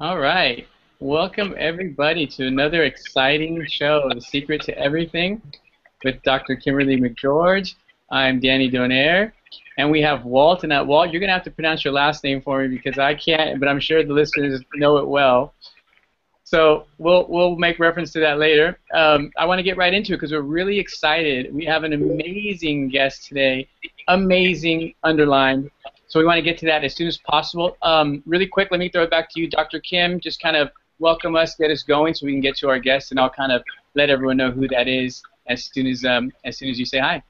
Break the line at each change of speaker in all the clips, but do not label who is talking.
All right. Welcome, everybody, to another exciting show, The Secret to Everything, with Dr. Kimberly McGeorge. I'm Danny Donaire, and we have Walt. And that Walt, you're going to have to pronounce your last name for me because I can't, but I'm sure the listeners know it well. So we'll we'll make reference to that later. Um, I want to get right into it because we're really excited. We have an amazing guest today, amazing underlined. So we want to get to that as soon as possible. Um, really quick, let me throw it back to you, Dr. Kim. Just kind of welcome us, get us going, so we can get to our guest, and I'll kind of let everyone know who that is as soon as um, as soon as you say hi.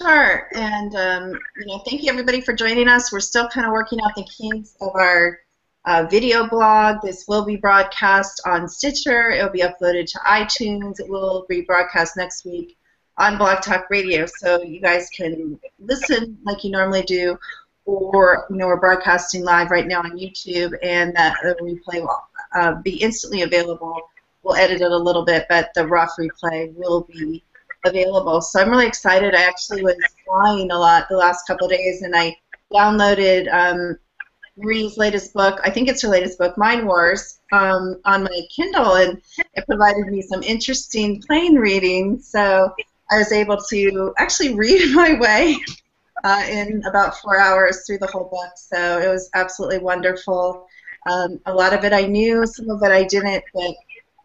Sure, and um, you know, thank you everybody for joining us. We're still kind of working out the kinks of our uh, video blog. This will be broadcast on Stitcher. It will be uploaded to iTunes. It will be broadcast next week on Blog Talk Radio, so you guys can listen like you normally do, or you know we're broadcasting live right now on YouTube, and that the replay will uh, be instantly available. We'll edit it a little bit, but the rough replay will be available. So I'm really excited. I actually was flying a lot the last couple of days, and I downloaded um, Marie's latest book. I think it's her latest book, Mind Wars, um, on my Kindle, and it provided me some interesting plane reading. So I was able to actually read my way uh, in about four hours through the whole book. So it was absolutely wonderful. Um, a lot of it I knew, some of it I didn't, but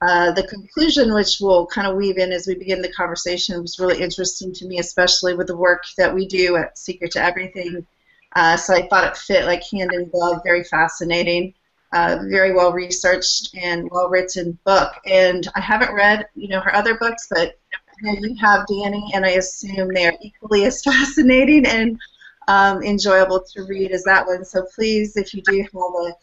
uh, the conclusion, which we'll kind of weave in as we begin the conversation, was really interesting to me, especially with the work that we do at Secret to Everything. Uh, so I thought it fit like hand in glove, very fascinating, uh, very well researched and well written book. And I haven't read, you know, her other books, but you, have Danny, and I assume they are equally as fascinating and um, enjoyable to read as that one. So please, if you do have a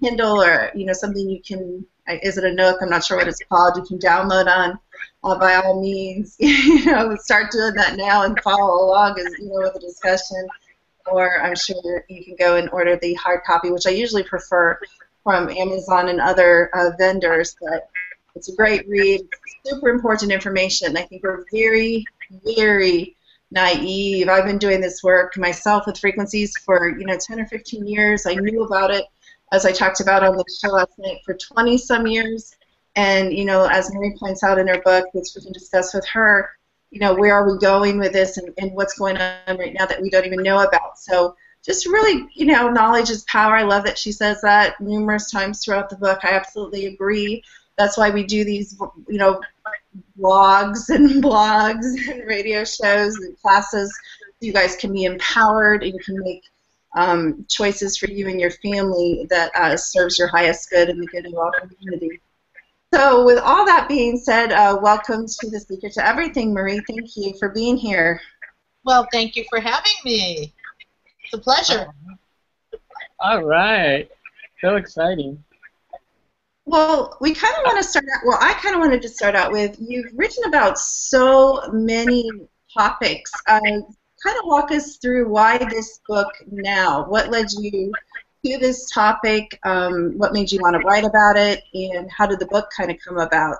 Kindle or you know something you can is it a Nook? I'm not sure what it's called. You can download on. Uh, by all means, you know, start doing that now and follow along as you know with the discussion. Or I'm sure you can go and order the hard copy, which I usually prefer from Amazon and other uh, vendors. But it's a great read, super important information. I think we're very, very naive. I've been doing this work myself with frequencies for you know 10 or 15 years. I knew about it as I talked about on the show last night, for 20 some years. And, you know, as Mary points out in her book, which we can discuss with her, you know, where are we going with this and, and what's going on right now that we don't even know about. So just really, you know, knowledge is power. I love that she says that numerous times throughout the book. I absolutely agree. That's why we do these, you know, blogs and blogs and radio shows and classes. You guys can be empowered and you can make um, choices for you and your family that uh, serves your highest good and the good of our community. So, with all that being said, uh, welcome to the Secret to Everything, Marie. Thank you for being here.
Well, thank you for having me. It's a pleasure.
All right. So exciting.
Well, we kind of want to start out. Well, I kind of wanted to start out with you've written about so many topics. Uh, kind of walk us through why this book now? What led you to this topic? Um, what made you want to write about it? And how did the book kind of come about?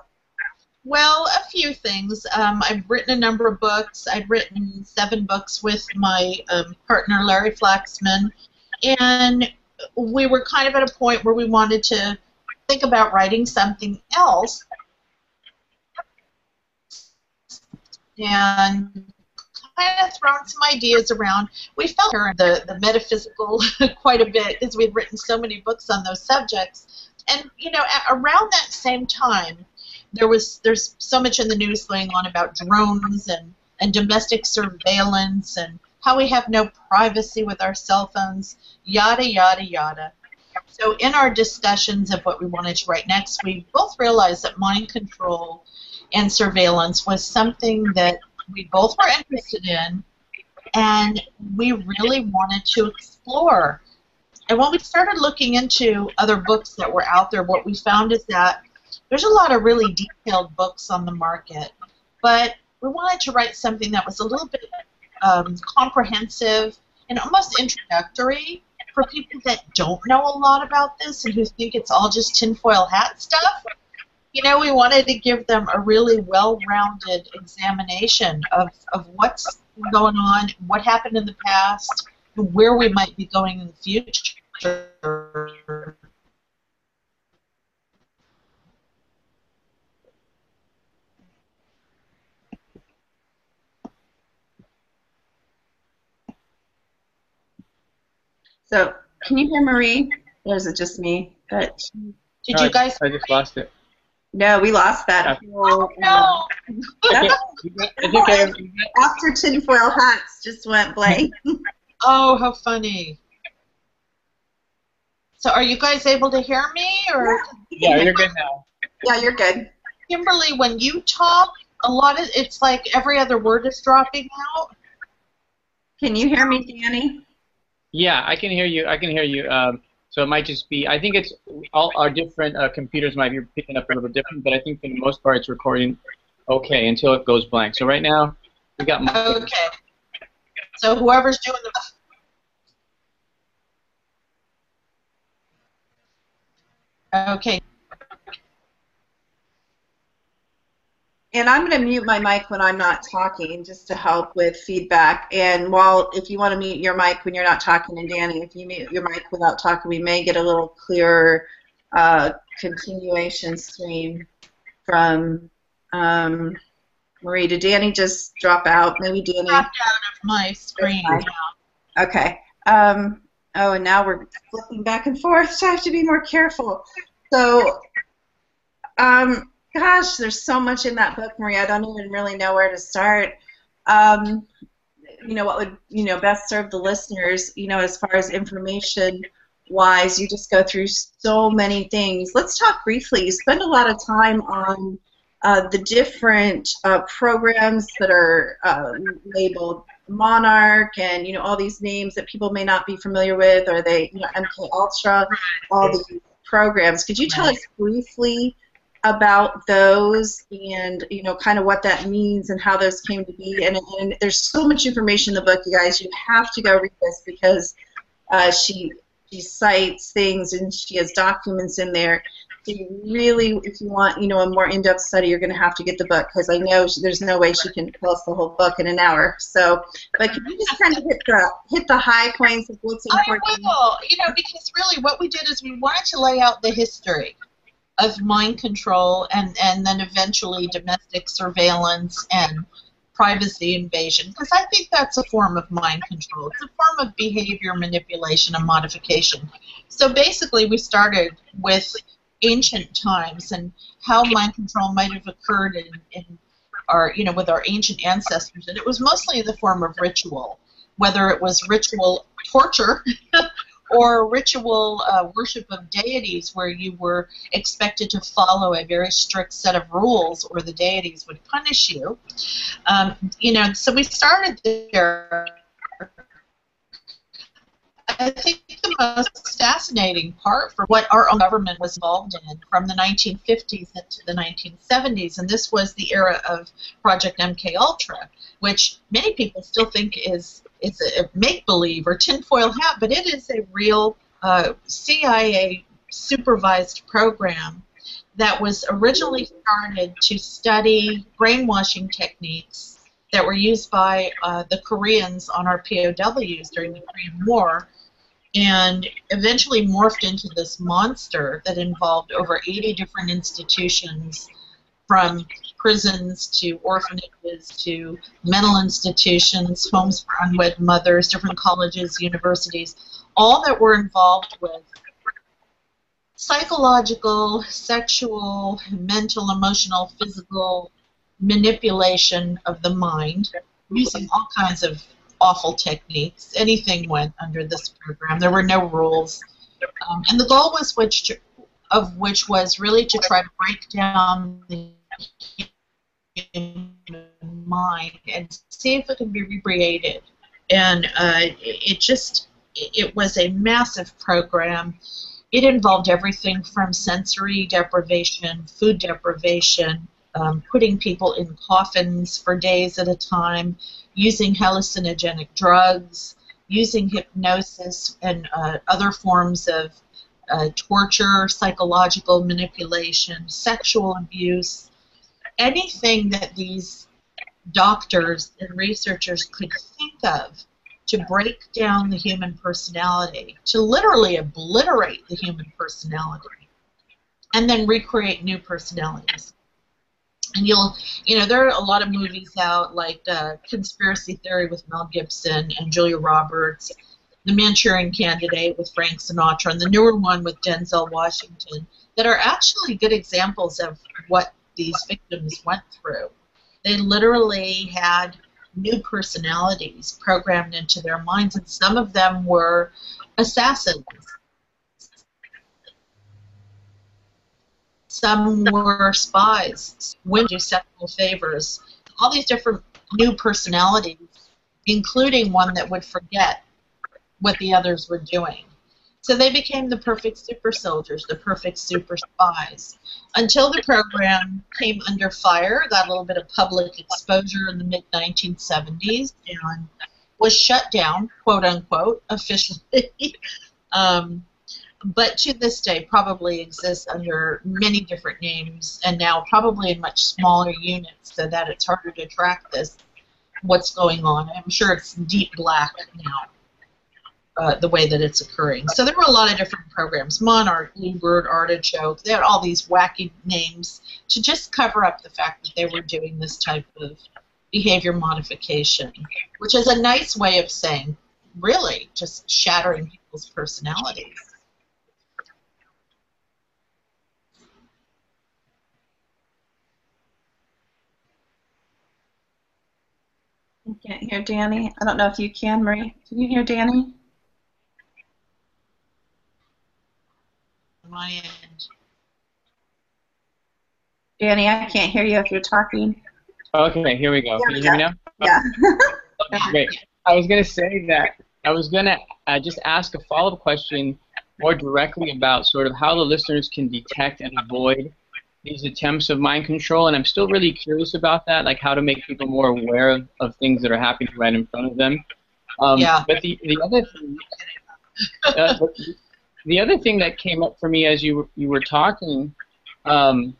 Well, a few things. Um, I've written a number of books. I've written seven books with my um, partner, Larry Flaxman. And we were kind of at a point where we wanted to think about writing something else. And kind of thrown some ideas around. We felt the, the metaphysical quite a bit because we had written so many books on those subjects. And you know, at, around that same time, there was there's so much in the news going on about drones and and domestic surveillance and how we have no privacy with our cell phones, yada yada yada. So in our discussions of what we wanted to write next, we both realized that mind control and surveillance was something that we both were interested in, and we really wanted to explore. And when we started looking into other books that were out there, what we found is that there's a lot of really detailed books on the market, but we wanted to write something that was a little bit um, comprehensive and almost introductory for people that don't know a lot about this and who think it's all just tinfoil hat stuff you know, we wanted to give them a really well-rounded examination of, of what's going on, what happened in the past, and where we might be going in the future.
So, can you hear Marie? Or is it just me? But
Did you guys?
I just lost it.
No, we lost that.
Oh no!
Okay, you got- I think I, you got-
After tinfoil hats just went blank.
Oh, how funny. So, are you guys able to hear me, or
yeah, you're good now.
yeah, you're good.
Kimberly? When you talk, a lot of it's like every other word is dropping out.
Can you hear me, Danny?
Yeah, I can hear you. I can hear you. Um, so it might just be. I think it's all our different uh, computers might be picking up a little different, but I think for the most part it's recording okay until it goes blank. So right now we got.
Okay. So whoever's doing the Okay.
And I'm going to mute my mic when I'm not talking just to help with feedback. And while, if you want to mute your mic when you're not talking, and Danny, if you mute your mic without talking, we may get a little clearer uh, continuation stream from um, Marie. Did Danny just drop out? Maybe Danny.
Dropped out of my screen.
Okay. Um, oh, and now we're flipping back and forth, so I have to be more careful. So, um, gosh, there's so much in that book, Maria. I don't even really know where to start. Um, you know, what would, you know, best serve the listeners, you know, as far as information wise, you just go through so many things. Let's talk briefly. You spend a lot of time on uh, the different uh, programs that are uh, labeled Monarch and you know all these names that people may not be familiar with, or they you know MK Ultra, all these programs. Could you tell us briefly about those and you know kind of what that means and how those came to be? And, and there's so much information in the book, you guys. You have to go read this because uh, she she cites things and she has documents in there. So you really, if you want, you know, a more in-depth study, you're going to have to get the book because I know she, there's no way she can tell us the whole book in an hour. So, but can you just kind of hit the hit the high points of what's important I
will. You know, because really what we did is we wanted to lay out the history of mind control and, and then eventually domestic surveillance and privacy invasion because I think that's a form of mind control. It's a form of behavior manipulation and modification. So basically, we started with ancient times and how mind control might have occurred in, in our, you know, with our ancient ancestors, and it was mostly in the form of ritual, whether it was ritual torture or ritual uh, worship of deities where you were expected to follow a very strict set of rules or the deities would punish you. Um, you know, so we started there. I think the most fascinating part for what our own government was involved in from the 1950s into the 1970s, and this was the era of Project MK Ultra, which many people still think is is a make believe or tinfoil hat, but it is a real uh, CIA supervised program that was originally started to study brainwashing techniques that were used by uh, the Koreans on our POWs during the Korean War and eventually morphed into this monster that involved over 80 different institutions from prisons to orphanages to mental institutions, homes for unwed mothers, different colleges, universities, all that were involved with psychological, sexual, mental, emotional, physical manipulation of the mind using all kinds of awful techniques. Anything went under this program. There were no rules. Um, and the goal was which to, of which was really to try to break down the mind and see if it can be recreated. And uh, it just it was a massive program. It involved everything from sensory deprivation, food deprivation, um, putting people in coffins for days at a time, using hallucinogenic drugs, using hypnosis and uh, other forms of uh, torture, psychological manipulation, sexual abuse, anything that these doctors and researchers could think of to break down the human personality, to literally obliterate the human personality, and then recreate new personalities. And you'll, you know, there are a lot of movies out like uh, Conspiracy Theory with Mel Gibson and Julia Roberts, The Manchurian Candidate with Frank Sinatra, and the newer one with Denzel Washington that are actually good examples of what these victims went through. They literally had new personalities programmed into their minds, and some of them were assassins. Some were spies, women do sexual favors, all these different new personalities, including one that would forget what the others were doing. So they became the perfect super soldiers, the perfect super spies. Until the program came under fire, got a little bit of public exposure in the mid 1970s, and was shut down, quote unquote, officially. um, but to this day, probably exists under many different names, and now probably in much smaller units, so that it's harder to track this. What's going on? I'm sure it's deep black now uh, the way that it's occurring. So there were a lot of different programs, Monarch, Bluebird, Artichoke. They had all these wacky names to just cover up the fact that they were doing this type of behavior modification, which is a nice way of saying, really, just shattering people's personalities.
Can't hear Danny. I don't know if you can, Marie. Can you hear Danny?
my end.
Danny, I can't hear you if you're talking.
Okay, here we go. Can you hear me now?
Yeah.
Okay, great. I was going to say that I was going to uh, just ask a follow-up question more directly about sort of how the listeners can detect and avoid these attempts of mind control, and I'm still really curious about that, like how to make people more aware of, of things that are happening right in front of them. Um,
Yeah.
But the, the other thing, uh, the other thing that came up for me as you were- you were talking um,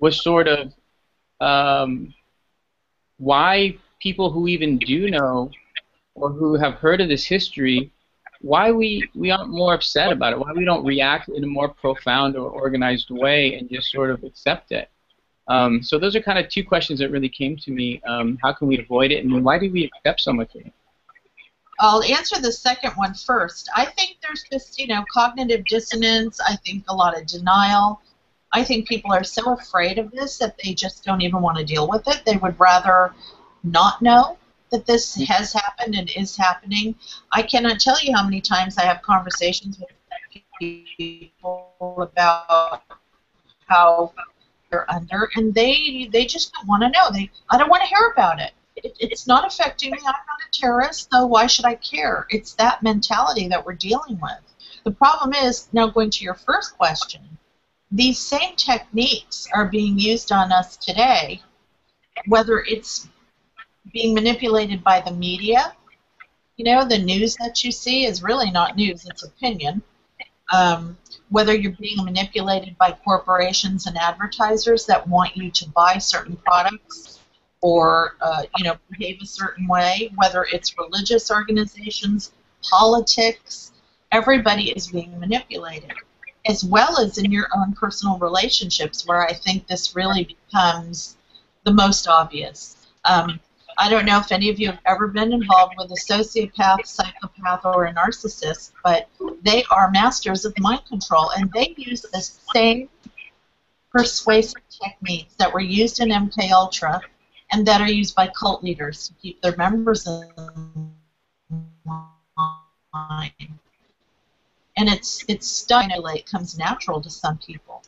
was sort of um, why people who even do know or who have heard of this history, why we, we aren't more upset about it, why we don't react in a more profound or organized way and just sort of accept it. Um, so those are kind of two questions that really came to me. Um, how can we avoid it, and why do we accept so much of it?
I'll answer the second one first. I think there's just, you know, cognitive dissonance. I think a lot of denial. I think people are so afraid of this that they just don't even want to deal with it. They would rather not know that this has happened and is happening. I cannot tell you how many times I have conversations with people about how they're under, and they they just don't want to know. They I don't want to hear about it. it. It's not affecting me. I'm not a terrorist, so why should I care? It's that mentality that we're dealing with. The problem is now going to your first question. These same techniques are being used on us today, whether it's being manipulated by the media. You know, the news that you see is really not news, it's opinion. Um, whether you're being manipulated by corporations and advertisers that want you to buy certain products or, uh, you know, behave a certain way, whether it's religious organizations, politics, everybody is being manipulated, as well as in your own personal relationships, where I think this really becomes the most obvious. Um, I don't know if any of you have ever been involved with a sociopath, psychopath, or a narcissist, but they are masters of mind control, and they use the same persuasive techniques that were used in MK Ultra and that are used by cult leaders to keep their members in line. And it's it's stunning. It comes natural to some people.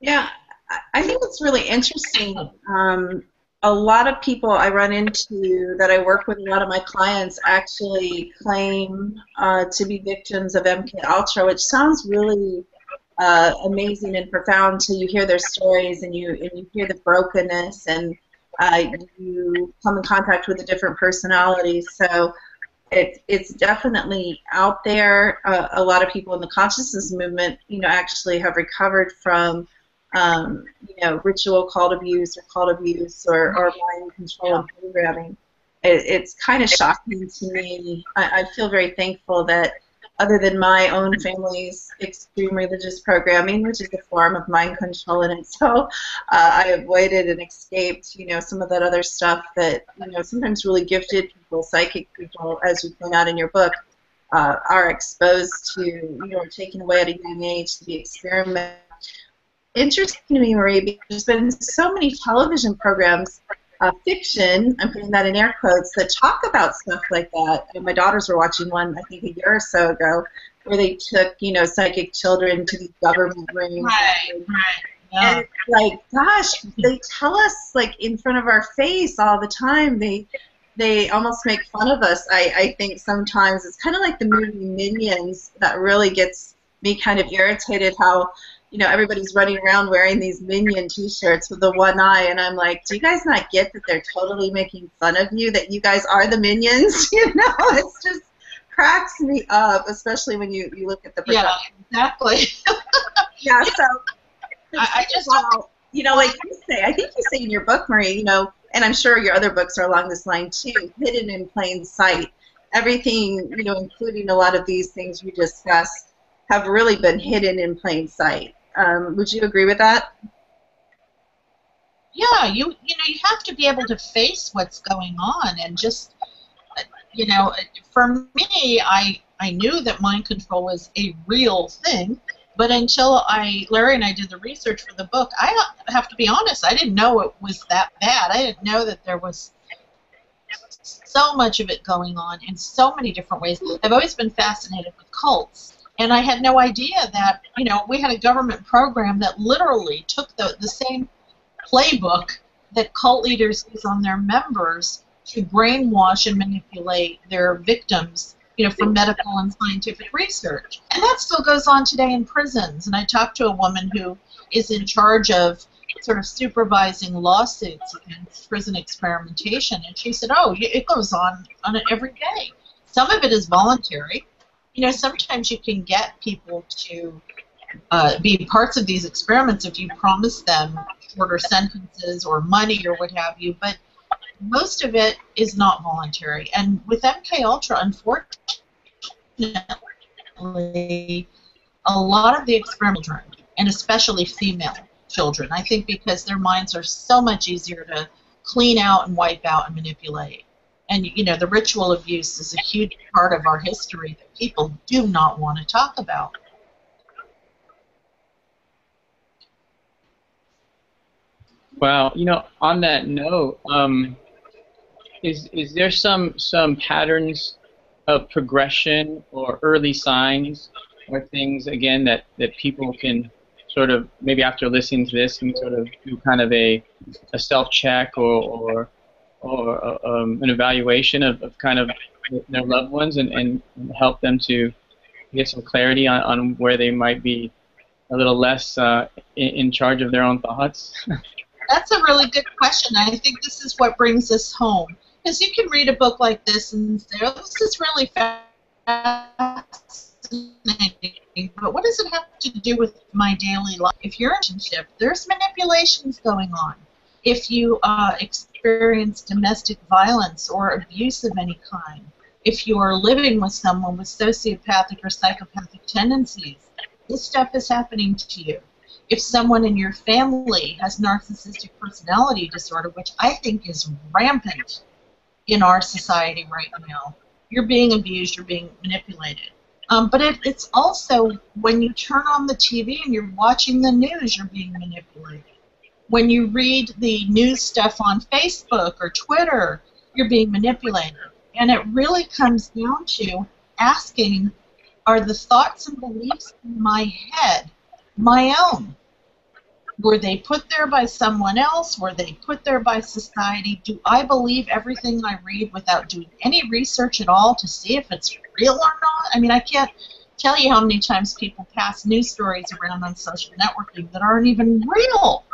Yeah, I- think it's really interesting. Um, a lot of people I run into that I work with, a lot of my clients actually claim uh, to be victims of MK Ultra, which sounds really uh, amazing and profound until you hear their stories and you and you hear the brokenness and uh, you come in contact with the different personalities. So it, it's definitely out there. Uh, a lot of people in the consciousness movement, you know, actually have recovered from um, you know, ritual cult abuse or cult abuse or, or mind control and programming. It, it's kind of shocking to me. I, I feel very thankful that other than my own family's extreme religious programming, which is a form of mind control in itself, uh, I avoided and escaped, you know, some of that other stuff that, you know, sometimes really gifted people, psychic people, as you point out in your book, uh, are exposed to, you know, taken away at a young age to be experimented. Interesting to me, Marie, because there's been so many television programs uh, fiction, I'm putting that in air quotes, that talk about stuff like that. And my daughters were watching one, I think, a year or so ago, where they took, you know, psychic children to these government rooms.
Right,
and,
right. Yeah.
and like, gosh, they tell us like in front of our face all the time. They they almost make fun of us. I, I think sometimes it's kind of like the movie Minions that really gets me kind of irritated. How you know, everybody's running around wearing these minion t-shirts with the one eye, and I'm like, do you guys not get that they're totally making fun of you, that you guys are the minions? you know, it's just cracks me up, especially when you, you look at the production.
Yeah, exactly.
Yeah, so,
I, I just
well, you know, like you say, I think you say in your book, Marie, you know, and I'm sure your other books are along this line too, hidden in plain sight. Everything, you know, including a lot of these things we discussed, have really been hidden in plain sight. Um, would you agree with that?
yeah, you you know you have to be able to face what's going on and just you know for me I I knew that mind control was a real thing, but until I Larry and I did the research for the book, I have to be honest, I didn't know it was that bad. I didn't know that there was so much of it going on in so many different ways. I've always been fascinated with cults. And I had no idea that, you know, we had a government program that literally took the, the same playbook that cult leaders use on their members to brainwash and manipulate their victims, you know, for medical and scientific research. And that still goes on today in prisons. And I talked to a woman who is in charge of sort of supervising lawsuits against prison experimentation, and she said, "Oh, it goes on on it every day. Some of it is voluntary. You know, sometimes you can get people to uh, be parts of these experiments if you promise them shorter sentences or money or what have you, but most of it is not voluntary. And with MK Ultra, unfortunately, a lot of the experimental children, and especially female children, I think because their minds are so much easier to clean out and wipe out and manipulate. And you know, the ritual abuse is a huge part of our history that people do not want to talk about.
Well, you know, on that note, um, is is there some some patterns of progression or early signs or things again that that people can sort of maybe after listening to this and sort of do kind of a a self check or or or um, an evaluation of, of kind of their loved ones and, and help them to get some clarity on, on where they might be a little less uh, in, in charge of their own thoughts.
That's a really good question. I think this is what brings us home. Because you can read a book like this and say, oh, this is really fascinating, but what does it have to do with my daily life? If you're in a relationship, there's manipulations going on. If you uh, experience domestic violence or abuse of any kind, if you are living with someone with sociopathic or psychopathic tendencies, this stuff is happening to you if someone in your family has narcissistic personality disorder, which I think is rampant in our society right now, you're being abused, you're being manipulated. Um, but it, it's also when you turn on the TV and you're watching the news, you're being manipulated. When you read the news stuff on Facebook or Twitter, you're being manipulated. And it really comes down to asking are the thoughts and beliefs in my head my own? Were they put there by someone else? Were they put there by society? Do I believe everything I read without doing any research at all to see if it's real or not? I mean, I can't tell you how many times people pass news stories around on social networking that aren't even real.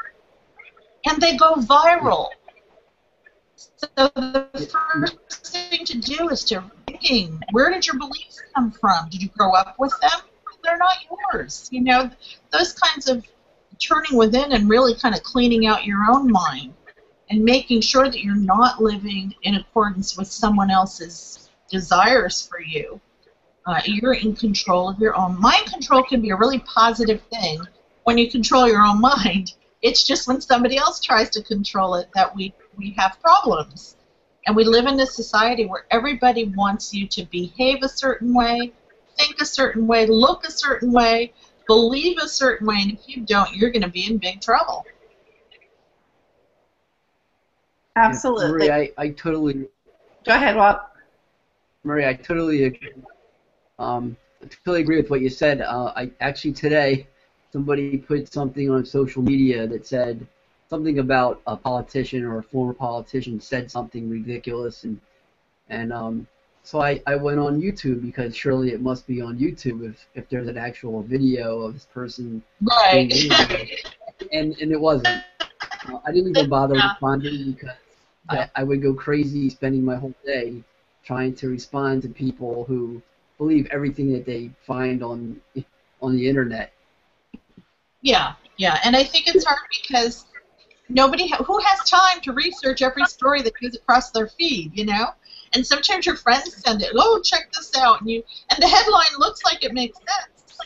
And they go viral. So the first thing to do is to thinking, where did your beliefs come from? Did you grow up with them? They're not yours. You know, those kinds of turning within and really kind of cleaning out your own mind and making sure that you're not living in accordance with someone else's desires for you. Uh, you're in control of your own. Mind control can be a really positive thing when you control your own mind. It's just when somebody else tries to control it that we, we have problems. And we live in a society where everybody wants you to behave a certain way, think a certain way, look a certain way, believe a certain way, and if you don't, you're going to be in big trouble.
Absolutely.
Marie, I, I totally
Go ahead, Walt.
Marie, I totally agree. Um, I totally agree with what you said. Uh, I actually today somebody put something on social media that said something about a politician or a former politician said something ridiculous and and um, so I, I went on YouTube because surely it must be on YouTube if, if there's an actual video of this person
Right.
being and and it wasn't. Uh, I didn't even bother
Yeah.
responding because
Yeah.
I, I would go crazy spending my whole day trying to respond to people who believe everything that they find on on the internet.
Yeah, yeah, and I think it's hard because nobody ha- who has time to research every story that goes across their feed, you know. And sometimes your friends send it. Oh, check this out, and you and the headline looks like it makes sense.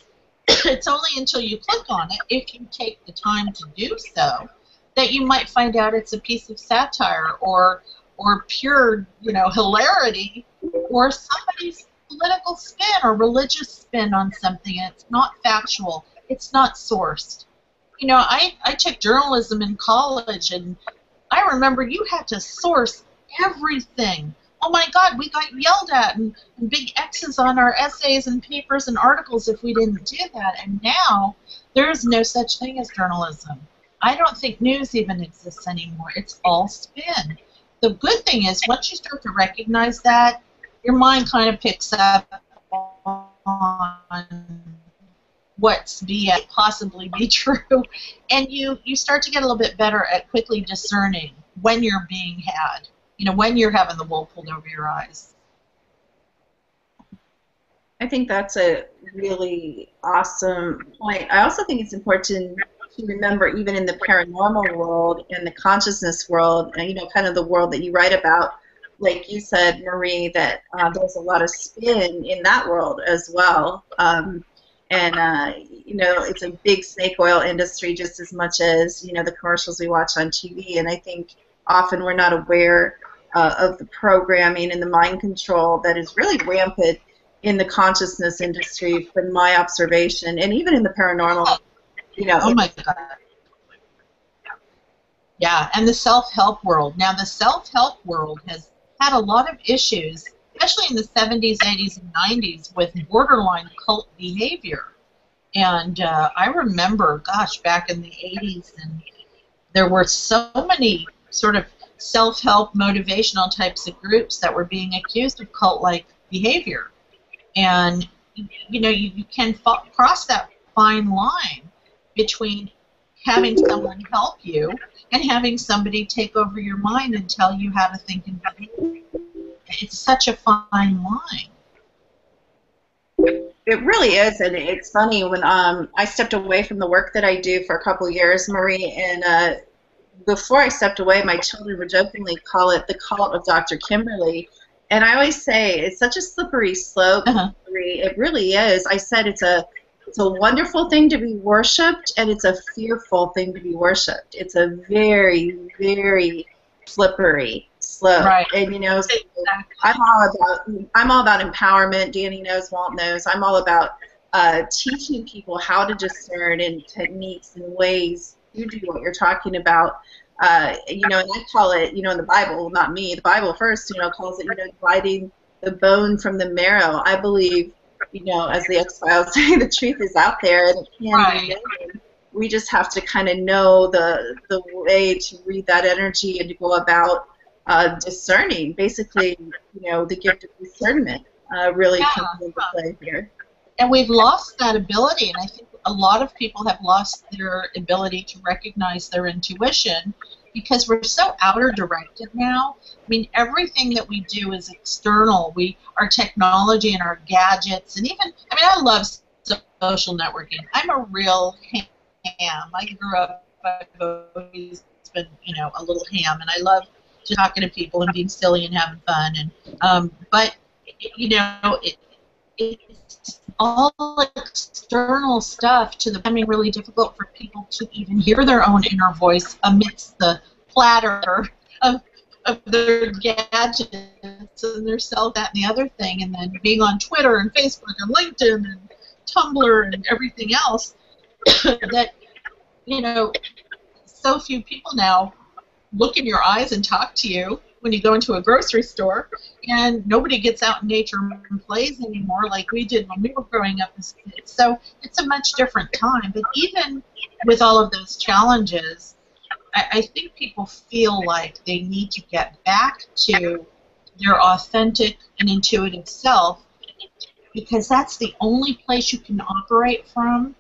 it's only until you click on it, if you take the time to do so, that you might find out it's a piece of satire or or pure, you know, hilarity or somebody's political spin or religious spin on something and it's not factual it's not sourced. You know, I, I took journalism in college, and I remember you had to source everything. Oh my God, we got yelled at and, and big X's on our essays and papers and articles if we didn't do that. And now there is no such thing as journalism. I don't think news even exists anymore. It's all spin. The good thing is, once you start to recognize that, your mind kind of picks up on what's be possibly be true, and you you start to get a little bit better at quickly discerning when you're being had. You know, when you're having the wool pulled over your eyes.
I think that's a really awesome point. I also think it's important to remember, even in the paranormal world and the consciousness world, and you know, kind of the world that you write about, like you said, Marie, that uh, there's a lot of spin in that world as well. Um, and uh, you know, it's a big snake oil industry just as much as you know the commercials we watch on TV. And I think often we're not aware uh, of the programming and the mind control that is really rampant in the consciousness industry from my observation and even in the paranormal you know
Oh my God. Yeah, and the self-help world. Now, the self-help world has had a lot of issues, especially in the 70s, 80s, and 90s, with borderline cult behavior. And uh, I remember, gosh, back in the 80s, and there were so many sort of self-help, motivational types of groups that were being accused of cult-like behavior. And you know, you, you can fa- cross that fine line between having someone help you and having somebody take over your mind and tell you how to think and behave. It's such a fine line.
it really is and it's funny when um, i stepped away from the work that i do for a couple of years marie and uh, before i stepped away my children would jokingly call it the cult of dr kimberly and i always say it's such a slippery slope
Uh-huh.
Marie. it really is i said it's a it's a wonderful thing to be worshipped and it's a fearful thing to be worshipped it's a very very slippery
Right.
and you know
Exactly.
I'm all about I'm all about empowerment. Danny knows, Walt knows. I'm all about uh, teaching people how to discern and techniques and ways to do what you're talking about. Uh, you know, and I call it, you know, in the Bible, not me, the Bible first, you know, calls it, you know, dividing the bone from the marrow. I believe, you know, as the X Files say, the truth is out there and it can
Right.
be known. We just have to kind of know the the way to read that energy and to go about uh, discerning. Basically, you know, the gift of discernment uh, really
Yeah.
comes into play here.
and we've lost that ability and i think a lot of people have lost their ability to recognize their intuition because we're so outer directed now i mean everything that we do is external we our technology and our gadgets and even i mean i love social networking i'm a real ham. I grew up, I've always been, you know, a little ham, and I love talking to people and being silly and having fun. And um, but you know, it, it's all external stuff to the becoming really difficult for people to even hear their own inner voice amidst the platter of of their gadgets and their cell that and the other thing, and then being on Twitter and Facebook and LinkedIn and Tumblr and everything else that you know so few people now look in your eyes and talk to you when you go into a grocery store, and nobody gets out in nature and plays anymore like we did when we were growing up as kids. So it's a much different time. But even with all of those challenges, I, I think people feel like they need to get back to their authentic and intuitive self because that's the only place you can operate from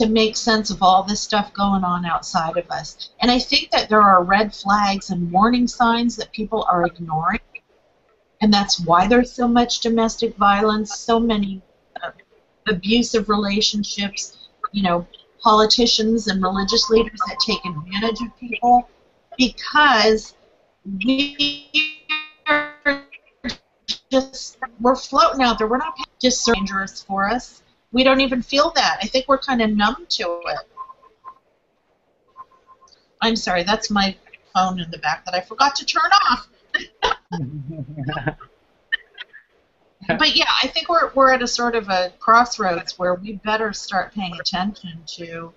to make sense of all this stuff going on outside of us. And I think that there are red flags and warning signs that people are ignoring. And that's why there's so much domestic violence, so many uh, abusive relationships, you know, politicians and religious leaders that take advantage of people because we are just we're floating out there. We're not just dangerous for us. We don't even feel that. I think we're kind of numb to it. I'm sorry, that's my phone in the back that I forgot to turn off. but yeah, I think we're we're at a sort of a crossroads where we better start paying attention to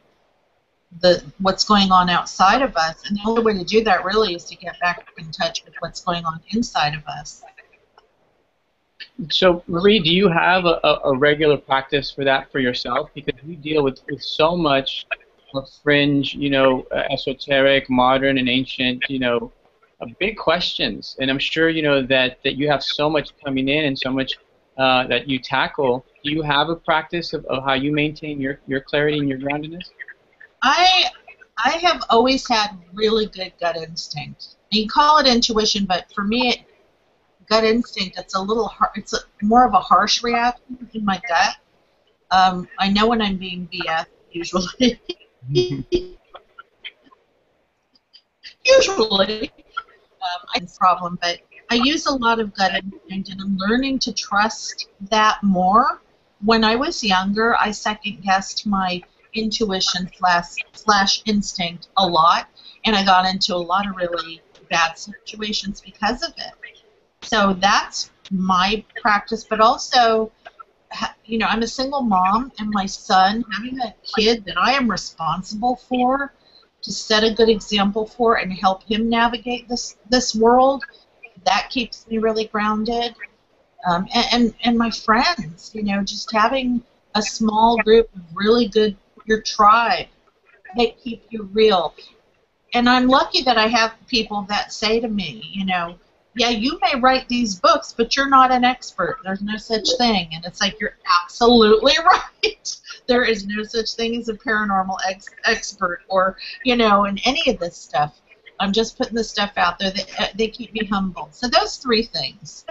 the what's going on outside of us, and the only way to do that really is to get back in touch with what's going on inside of us.
So, Marie, do you have a, a regular practice for that for yourself? Because we deal with, with so much fringe, you know, uh, esoteric, modern, and ancient, you know, uh, big questions. And I'm sure, you know, that, that you have so much coming in and so much uh, that you tackle. Do you have a practice of, of how you maintain your, your clarity and your groundedness?
I I have always had really good gut instinct. You call it intuition, but for me, it, gut instinct. It's a little hard. It's a, more of a harsh reaction in my gut. Um, I know when I'm being BS usually. usually, um, I problem, but I use a lot of gut instinct, and I'm learning to trust that more. When I was younger, I second guessed my intuition slash slash instinct a lot, and I got into a lot of really bad situations because of it. So that's my practice, but also, you know, I'm a single mom, and my son, having a kid that I am responsible for, to set a good example for and help him navigate this this world, that keeps me really grounded. Um, and, and and my friends, you know, just having a small group of really good your tribe, they keep you real. And I'm lucky that I have people that say to me, you know, yeah, you may write these books, but you're not an expert. There's no such thing. And it's like, you're absolutely right. there is no such thing as a paranormal ex- expert or, you know, in any of this stuff. I'm just putting the stuff out there. That, uh, they keep me humble. So those three things.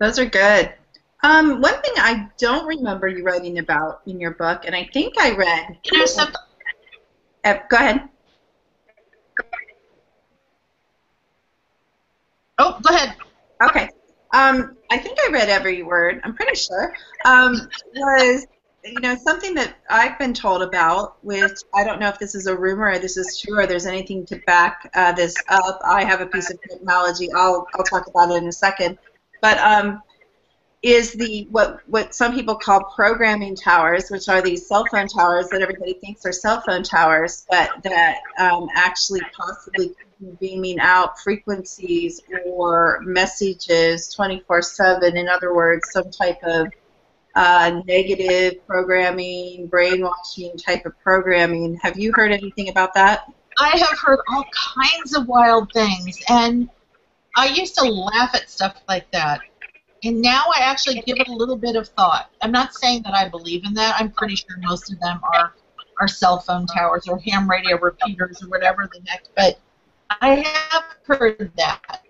Those are good. Um, one thing I don't remember you writing about in your book, and I think I read.
You know,
uh, go ahead.
Oh, go ahead.
Okay. Um, I think I read every word. I'm pretty sure. Um, was you know something that I've been told about, which I don't know if this is a rumor or this is true or there's anything to back uh, this up. I have a piece of technology. I'll I'll talk about it in a second. But um, is the what what some people call programming towers, which are these cell phone towers that everybody thinks are cell phone towers, but that um, actually possibly beaming out frequencies or messages 24/7. In other words, some type of uh, negative programming, brainwashing type of programming. Have you heard anything about that?
I have heard all kinds of wild things, and I used to laugh at stuff like that and now I actually give it a little bit of thought. I'm not saying that I believe in that. I'm pretty sure most of them are are cell phone towers or ham radio repeaters or whatever the heck. But I have heard that,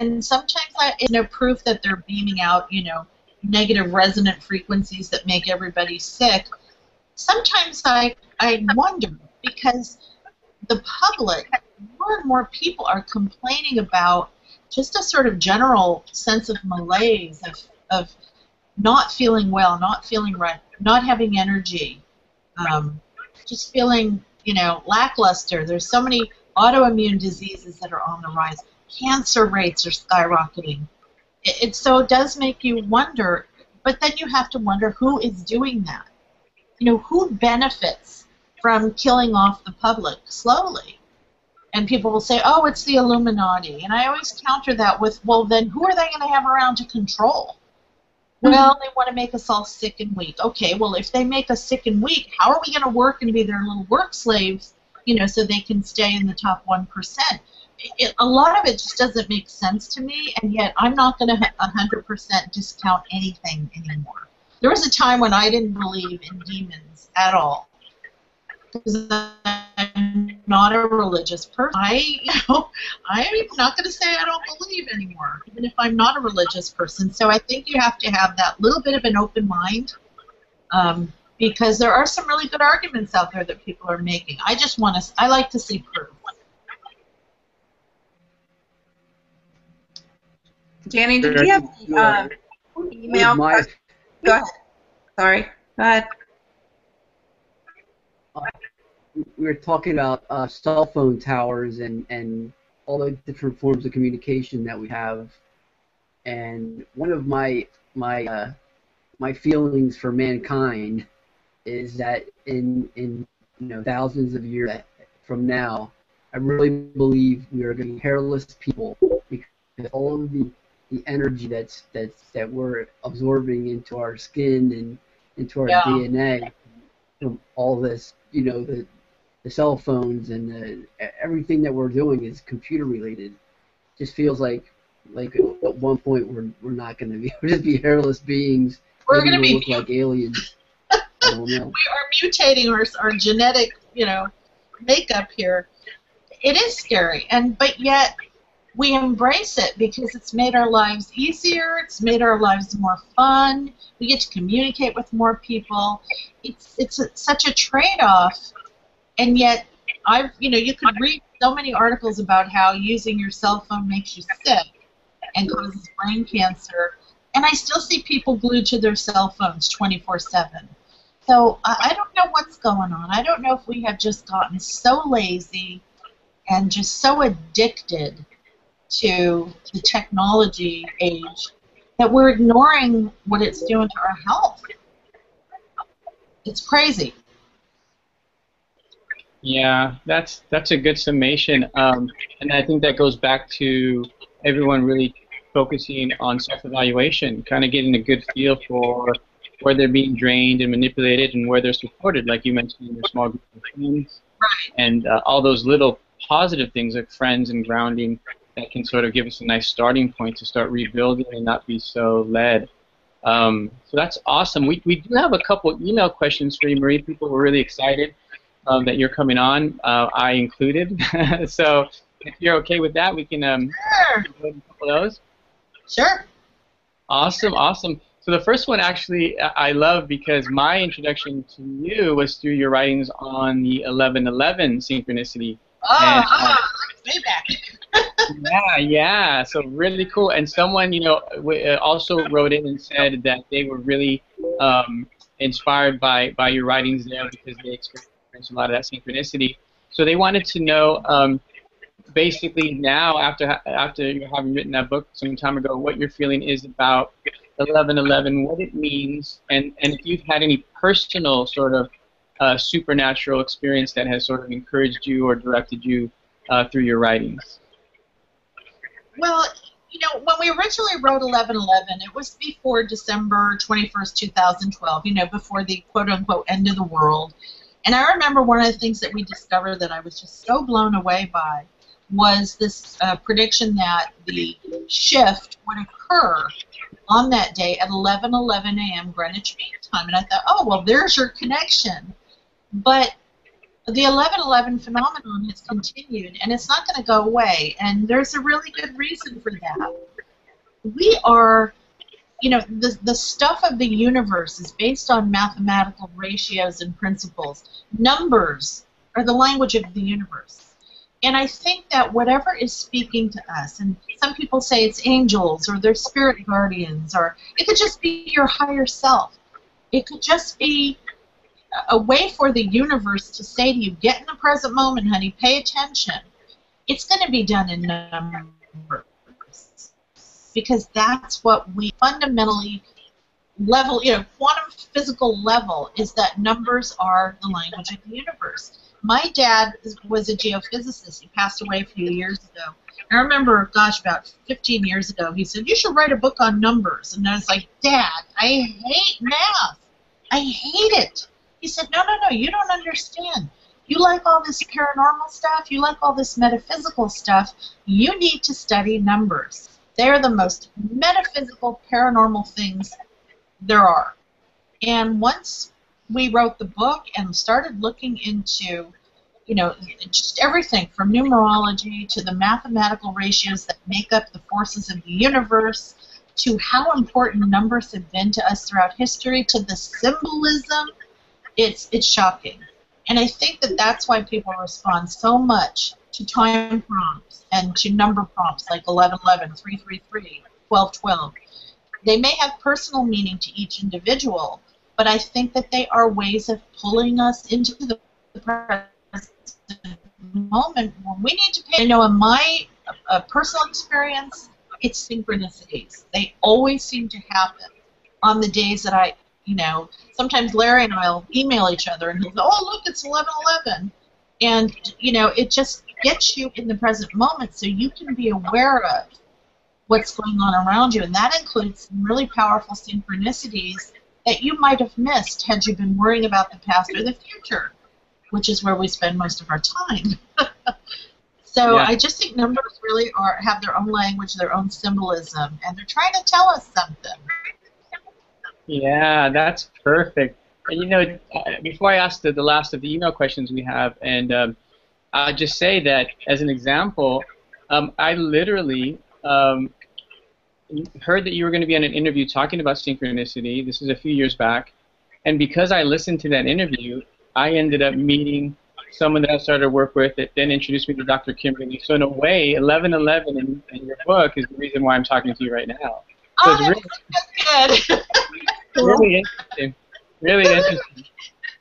and sometimes I you know proof that they're beaming out you know negative resonant frequencies that make everybody sick. sometimes I, I wonder because the public, more and more people are complaining about just a sort of general sense of malaise, of, of not feeling well, not feeling right, not having energy, um, just feeling, you know, lackluster. There's so many autoimmune diseases that are on the rise. Cancer rates are skyrocketing. It, it so it does make you wonder, but then you have to wonder who is doing that. You know, who benefits from killing off the public slowly? And people will say, oh, it's the Illuminati. And I always counter that with, well, then who are they going to have around to control? Mm-hmm. Well, they want to make us all sick and weak. Okay, well, if they make us sick and weak, how are we going to work and be their little work slaves, you know, so they can stay in the top 1%? It, a lot of it just doesn't make sense to me, and yet I'm not going to 100% discount anything anymore. There was a time when I didn't believe in demons at all. Because I'm not a religious person. I, you know, I'm not going to say I don't believe anymore, even if I'm not a religious person. So I think you have to have that little bit of an open mind, um, because there are some really good arguments out there that people are making. I just want to. I like to see proof.
Danny, did you have um, email?
My,
Go ahead. Sorry. Go ahead.
we were talking about uh, cell phone towers and, and all the different forms of communication that we have. And one of my my uh, my feelings for mankind is that in in you know thousands of years from now, I really believe we are going to be hairless people because all of the the energy that's that's that we're absorbing into our skin and into our
Yeah.
DNA from all this, you know, the the cell phones and the, everything that we're doing is computer related. Just feels like like at one point we're we're not going to be we're just be hairless beings.
We're going to be
look like aliens.
We are mutating our, our genetic, you know, makeup here. It is scary, and but yet we embrace it because it's made our lives easier. It's made our lives more fun. We get to communicate with more people. It's it's a, such a trade-off, and yet I've you know you could read so many articles about how using your cell phone makes you sick and causes brain cancer, and I still see people glued to their cell phones 24/7. So I, don't know what's going on. I don't know if we have just gotten so lazy and just so addicted to the technology age that we're ignoring what it's doing to our health. It's crazy.
Yeah, that's that's a good summation, um, and I think that goes back to everyone really focusing on self-evaluation, kind of getting a good feel for where they're being drained and manipulated, and where they're supported, like you mentioned in your small group of friends,
Right.
and uh, all those little positive things like friends and grounding that can sort of give us a nice starting point to start rebuilding and not be so led. Um, so that's awesome. We, we do have a couple email questions for you, Marie. People were really excited um, that you're coming on, uh, I included. so if you're okay with that, we can um,
Sure.
go with a couple those.
Sure.
Awesome, awesome. So the first one actually I love because my introduction to you was through your writings on the 1111 synchronicity.
Oh,
And, uh,
ah, way back.
yeah, yeah. So really cool. And someone, you know, w- uh, also wrote in and said that they were really um, inspired by by your writings there because they experienced a lot of that synchronicity. So they wanted to know, um, basically now after after you having written that book some time ago, what your feeling is about 1111, what it means, and and if you've had any personal sort of uh, supernatural experience that has sort of encouraged you or directed you uh, through your writings.
Well, you know, when we originally wrote 1111, it was before December 21st, 2012, you know, before the quote unquote end of the world. And I remember one of the things that we discovered that I was just so blown away by was this uh, prediction that the shift would occur on that day at 11:11 a.m. Greenwich Mean Time. And I thought, oh, well, there's your connection. But the 1111 phenomenon has continued and it's not going to go away and there's a really good reason for that we are you know, the, the stuff of the universe is based on mathematical ratios and principles. Numbers are the language of the universe. And I think that whatever is speaking to us, and some people say it's angels or their spirit guardians, or it could just be your higher self. It could just be a way for the universe to say to you, get in the present moment, honey, pay attention. It's going to be done in numbers because that's what we fundamentally level, you know, quantum physical level is that numbers are the language of the universe. My dad was a geophysicist. He passed away a few years ago. I remember, gosh, about 15 years ago, he said, You should write a book on numbers. And I was like, Dad, I hate math. I hate it. He said, No, no, no, you don't understand. You like all this paranormal stuff, you like all this metaphysical stuff, you need to study numbers. They're the most metaphysical, paranormal things there are. And once we wrote the book and started looking into, you know, just everything from numerology to the mathematical ratios that make up the forces of the universe to how important numbers have been to us throughout history to the symbolism, it's it's shocking. And I think that that's why people respond so much to time prompts and to number prompts like 1111, 333, 1212. They may have personal meaning to each individual, but I think that they are ways of pulling us into the present moment when we need to pay. I know in my uh, personal experience, it's synchronicities. They always seem to happen on the days that I, you know, sometimes Larry and I'll email each other and he'll go, oh, look, it's 1111. And, you know, it just gets you in the present moment so you can be aware of what's going on around you. And that includes some really powerful synchronicities that you might have missed had you been worrying about the past or the future, which is where we spend most of our time. so yeah. I just think numbers really are have their own language, their own symbolism, and they're trying to tell us something.
Yeah, that's perfect. And you know, before I ask the, the last of the email questions we have, and um, I'll just say that as an example, um, I literally um, heard that you were going to be on an interview talking about synchronicity. This is a few years back. And because I listened to that interview, I ended up meeting someone that I started to work with that then introduced me to Dr. Kimberly. So in a way, 1111 in, in your book is the reason why I'm talking to you right now. So
oh, it's really,
good. really interesting. Really interesting.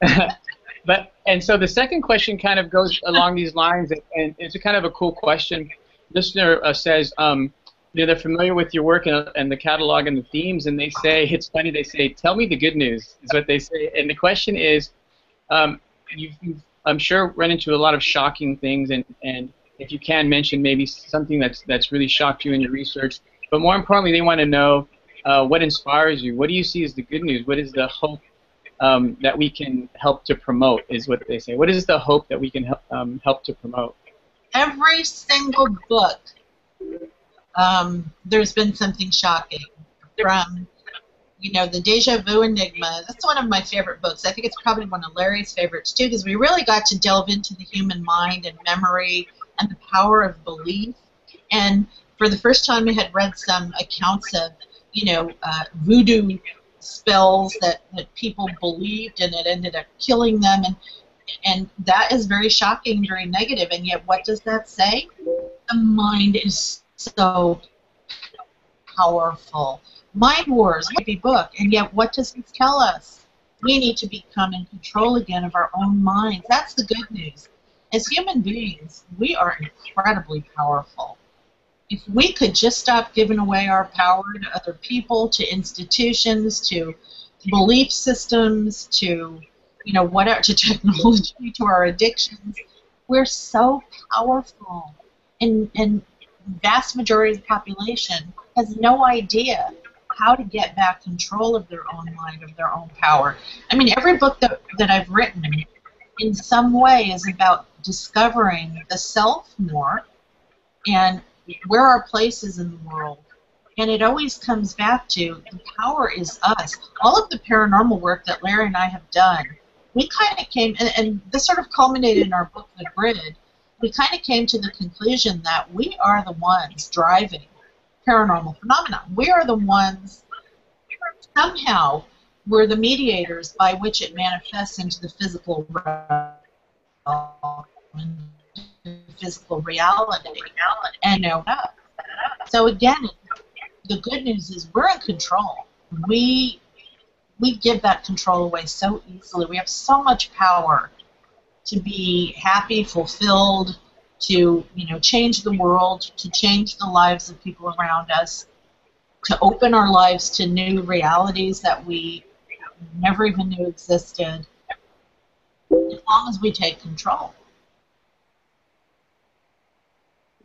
but and so the second question kind of goes along these lines, and it's a kind of a cool question. Listener uh, says, um, you know, they're familiar with your work and, and, the catalog and the themes, and they say it's funny. They say, "Tell me the good news," is what they say. And the question is, um, you've, you've, I'm sure, run into a lot of shocking things, and and if you can mention maybe something that's that's really shocked you in your research, but more importantly, they want to know uh, what inspires you. What do you see as the good news? What is the hope um, that we can help to promote? Is what they say. What is the hope that we can help um, help to promote?
Every single book um, there's been something shocking from you know the deja vu enigma. That's one of my favorite books. I think it's probably one of larry's favorites too because we really got to delve into the human mind and memory and the power of belief. And for the first time i had read some accounts of you know uh, voodoo spells that, that people believed and it ended up killing them. And and that is very shocking very negative. And yet what does that say? The mind is so powerful. Mind Wars be book, and yet what does it tell us? We need to become in control again of our own minds. That's the good news. As human beings, we are incredibly powerful. If we could just stop giving away our power to other people, to institutions, to belief systems, to you know whatever, to technology, to our addictions, we're so powerful. And and vast majority of the population has no idea how to get back control of their own mind, of their own power. I mean, every book that, that I've written in some way is about discovering the self more and where our place is in the world. And it always comes back to the power is us. All of the paranormal work that Larry and I have done, we kind of came, and, and this sort of culminated in our book, The Grid, we kind of came to the conclusion that we are the ones driving paranormal phenomena. We are the ones somehow we're the mediators by which it manifests into the physical realm, physical reality, and no. So again, the good news is we're in control. We we give that control away so easily. We have so much power to be happy, fulfilled, to you know change the world, to change the lives of people around us, to open our lives to new realities that we never even knew existed. As long as we take control.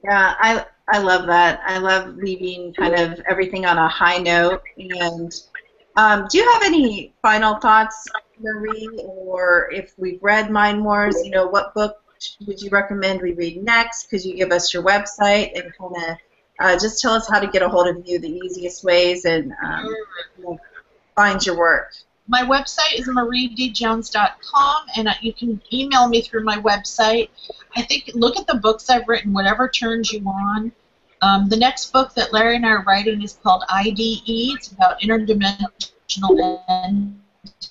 Yeah, I I love that. I love leaving kind of everything on a high note. And um, do you have any final thoughts, Marie, or if we've read Mind Wars, you know, what book would you recommend we read next? Could you give us your website and kind of uh, just tell us how to get a hold of you, the easiest ways, and um, you know, find your work?
my website is mariedjones.com, and you can email me through my website. I think look at the books I've written, whatever turns you on. Um, the next book that Larry and I are writing is called IDE. It's about interdimensional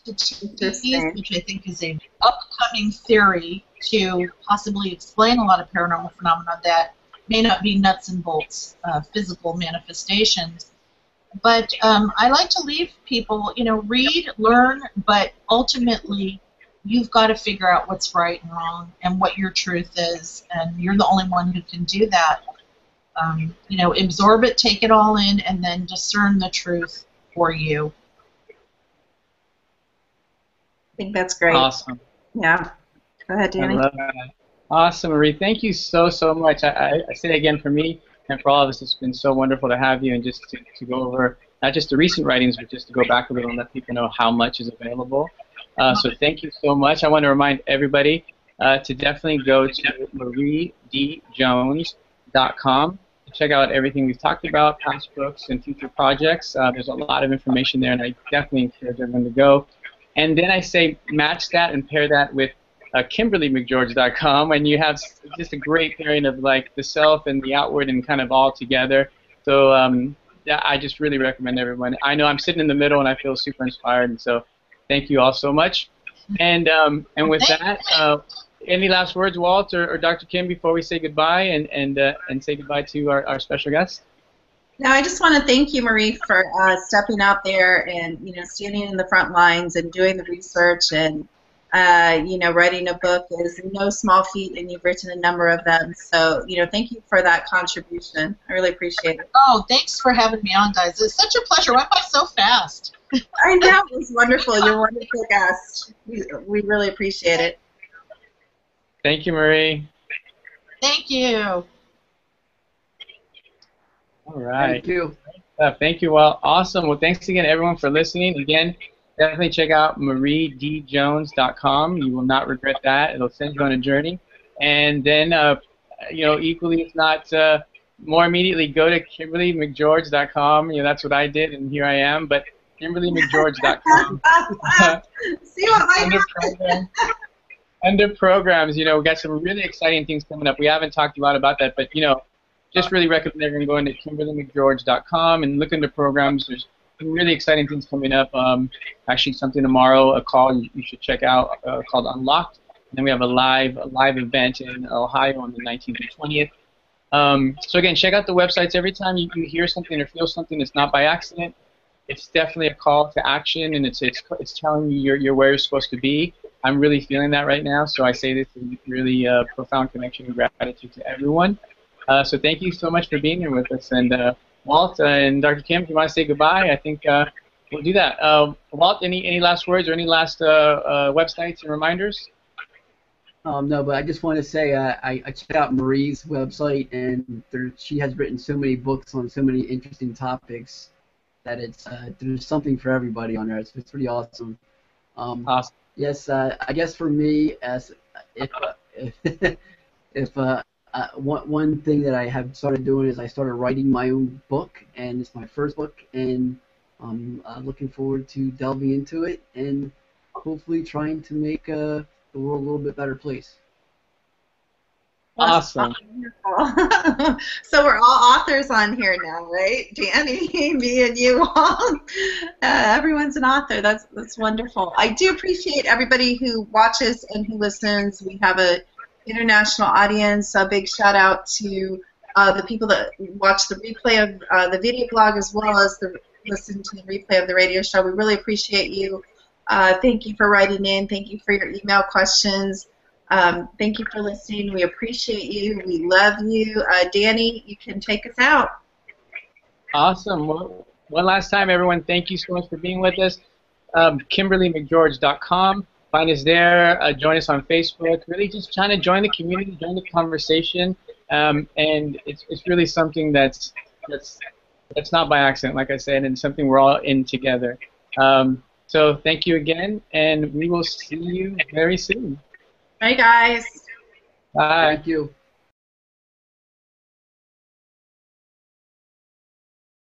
entities, which I think is a upcoming theory to possibly explain a lot of paranormal phenomena that may not be nuts and bolts uh, physical manifestations. But um, I like to leave people, you know, read, learn, but ultimately you've got to figure out what's right and wrong and what your truth is, and you're the only one who can do that. Um, you know, absorb it, take it all in, and then discern the truth for you.
I think that's great.
Awesome.
Yeah. Go ahead, Danny.
I love that. Awesome, Marie. Thank you so, so much. I, I, I say again, for me, and for all of us, it's been so wonderful to have you and just to, to go over not just the recent writings, but just to go back a little and let people know how much is available. Uh, so thank you so much. I want to remind everybody uh, to definitely go to mariedjones.com to check out everything we've talked about, past books and future projects. Uh, there's a lot of information there, and I definitely encourage everyone to go. And then I say match that and pair that with uh, KimberlyMcGeorge.com, and you have just a great pairing of like the self and the outward and kind of all together. So um, yeah, I just really recommend everyone. I know I'm sitting in the middle and I feel super inspired, and so thank you all so much. And um, and with that, uh, any last words, Walt or, or, Dr. Kim, before we say goodbye and and uh, and say goodbye to our, our special guest?
No, I just want to thank you, Marie, for uh, stepping out there and you know standing in the front lines and doing the research and uh, you know, writing a book is no small feat, and you've written a number of them. So, you know, thank you for that contribution. I really appreciate it.
Oh, thanks for having me on, guys. It's such a pleasure. Went by so fast.
I know. It was wonderful. You're a wonderful guest. We, we really appreciate it.
Thank you, Marie.
Thank you.
All right.
Thank you.
Thank you. all. awesome. Well, thanks again, everyone, for listening. Again, definitely check out mariedjones.com. You will not regret that. It'll send you on a journey. And then, uh, you know, equally, if not uh, more immediately, go to KimberlyMcGeorge.com. You know, that's what I did, and here I am. But KimberlyMcGeorge.com.
See what I
under, programs, under programs, you know, we got some really exciting things coming up. We haven't talked a lot about that, but, you know, just really recommend everyone going to KimberlyMcGeorge.com and look into programs. There's really exciting things coming up. Um, actually, something tomorrow, a call you, you should check out uh, called Unlocked. And then we have a live a live event in Ohio on the 19th and 20th. Um, so again, check out the websites. Every time you, you hear something or feel something it's not by accident, it's definitely a call to action, and it's it's, it's telling you you're, you're where you're supposed to be. I'm really feeling that right now, so I say this in really uh, profound connection and gratitude to everyone. Uh, so thank you so much for being here with us, and uh, Walt and Dr. Kim, if you want to say goodbye, I think uh, we'll do that. Uh, Walt, any, any last words or any last uh, uh websites and reminders?
Um, no, but I just want to say uh, I, I checked out Marie's website, and there, she has written so many books on so many interesting topics that it's uh, there's something for everybody on there. It's, it's pretty awesome. Um,
awesome.
Yes, I guess for me, as if if, if uh, one one thing that I have started doing is I started writing my own book, and it's my first book, and I'm uh, looking forward to delving into it and hopefully trying to make uh, the world a little bit better place.
Awesome.
so we're all authors on here now, right? Danny, me, and you all. Uh, everyone's an author. That's that's wonderful. I do appreciate everybody who watches and who listens. We have a international audience. A big shout out to uh, the people that watch the replay of uh, the video blog as well as the listen to the replay of the radio show. We really appreciate you. Uh, thank you for writing in. Thank you for your email questions. Um, thank you for listening. We appreciate you. We love you. Uh, Danny, you can take us out.
Awesome. Well, one last time, everyone, thank you so much for being with us. Um, KimberlyMcGeorge.com. Find us there. Uh, join us on Facebook. Really just trying to join the community, join the conversation. Um, and it's, it's really something that's, that's, that's not by accident, like I said, and something we're all in together. Um, so thank you again, and we will see you very soon.
Bye, guys.
Bye.
Thank you.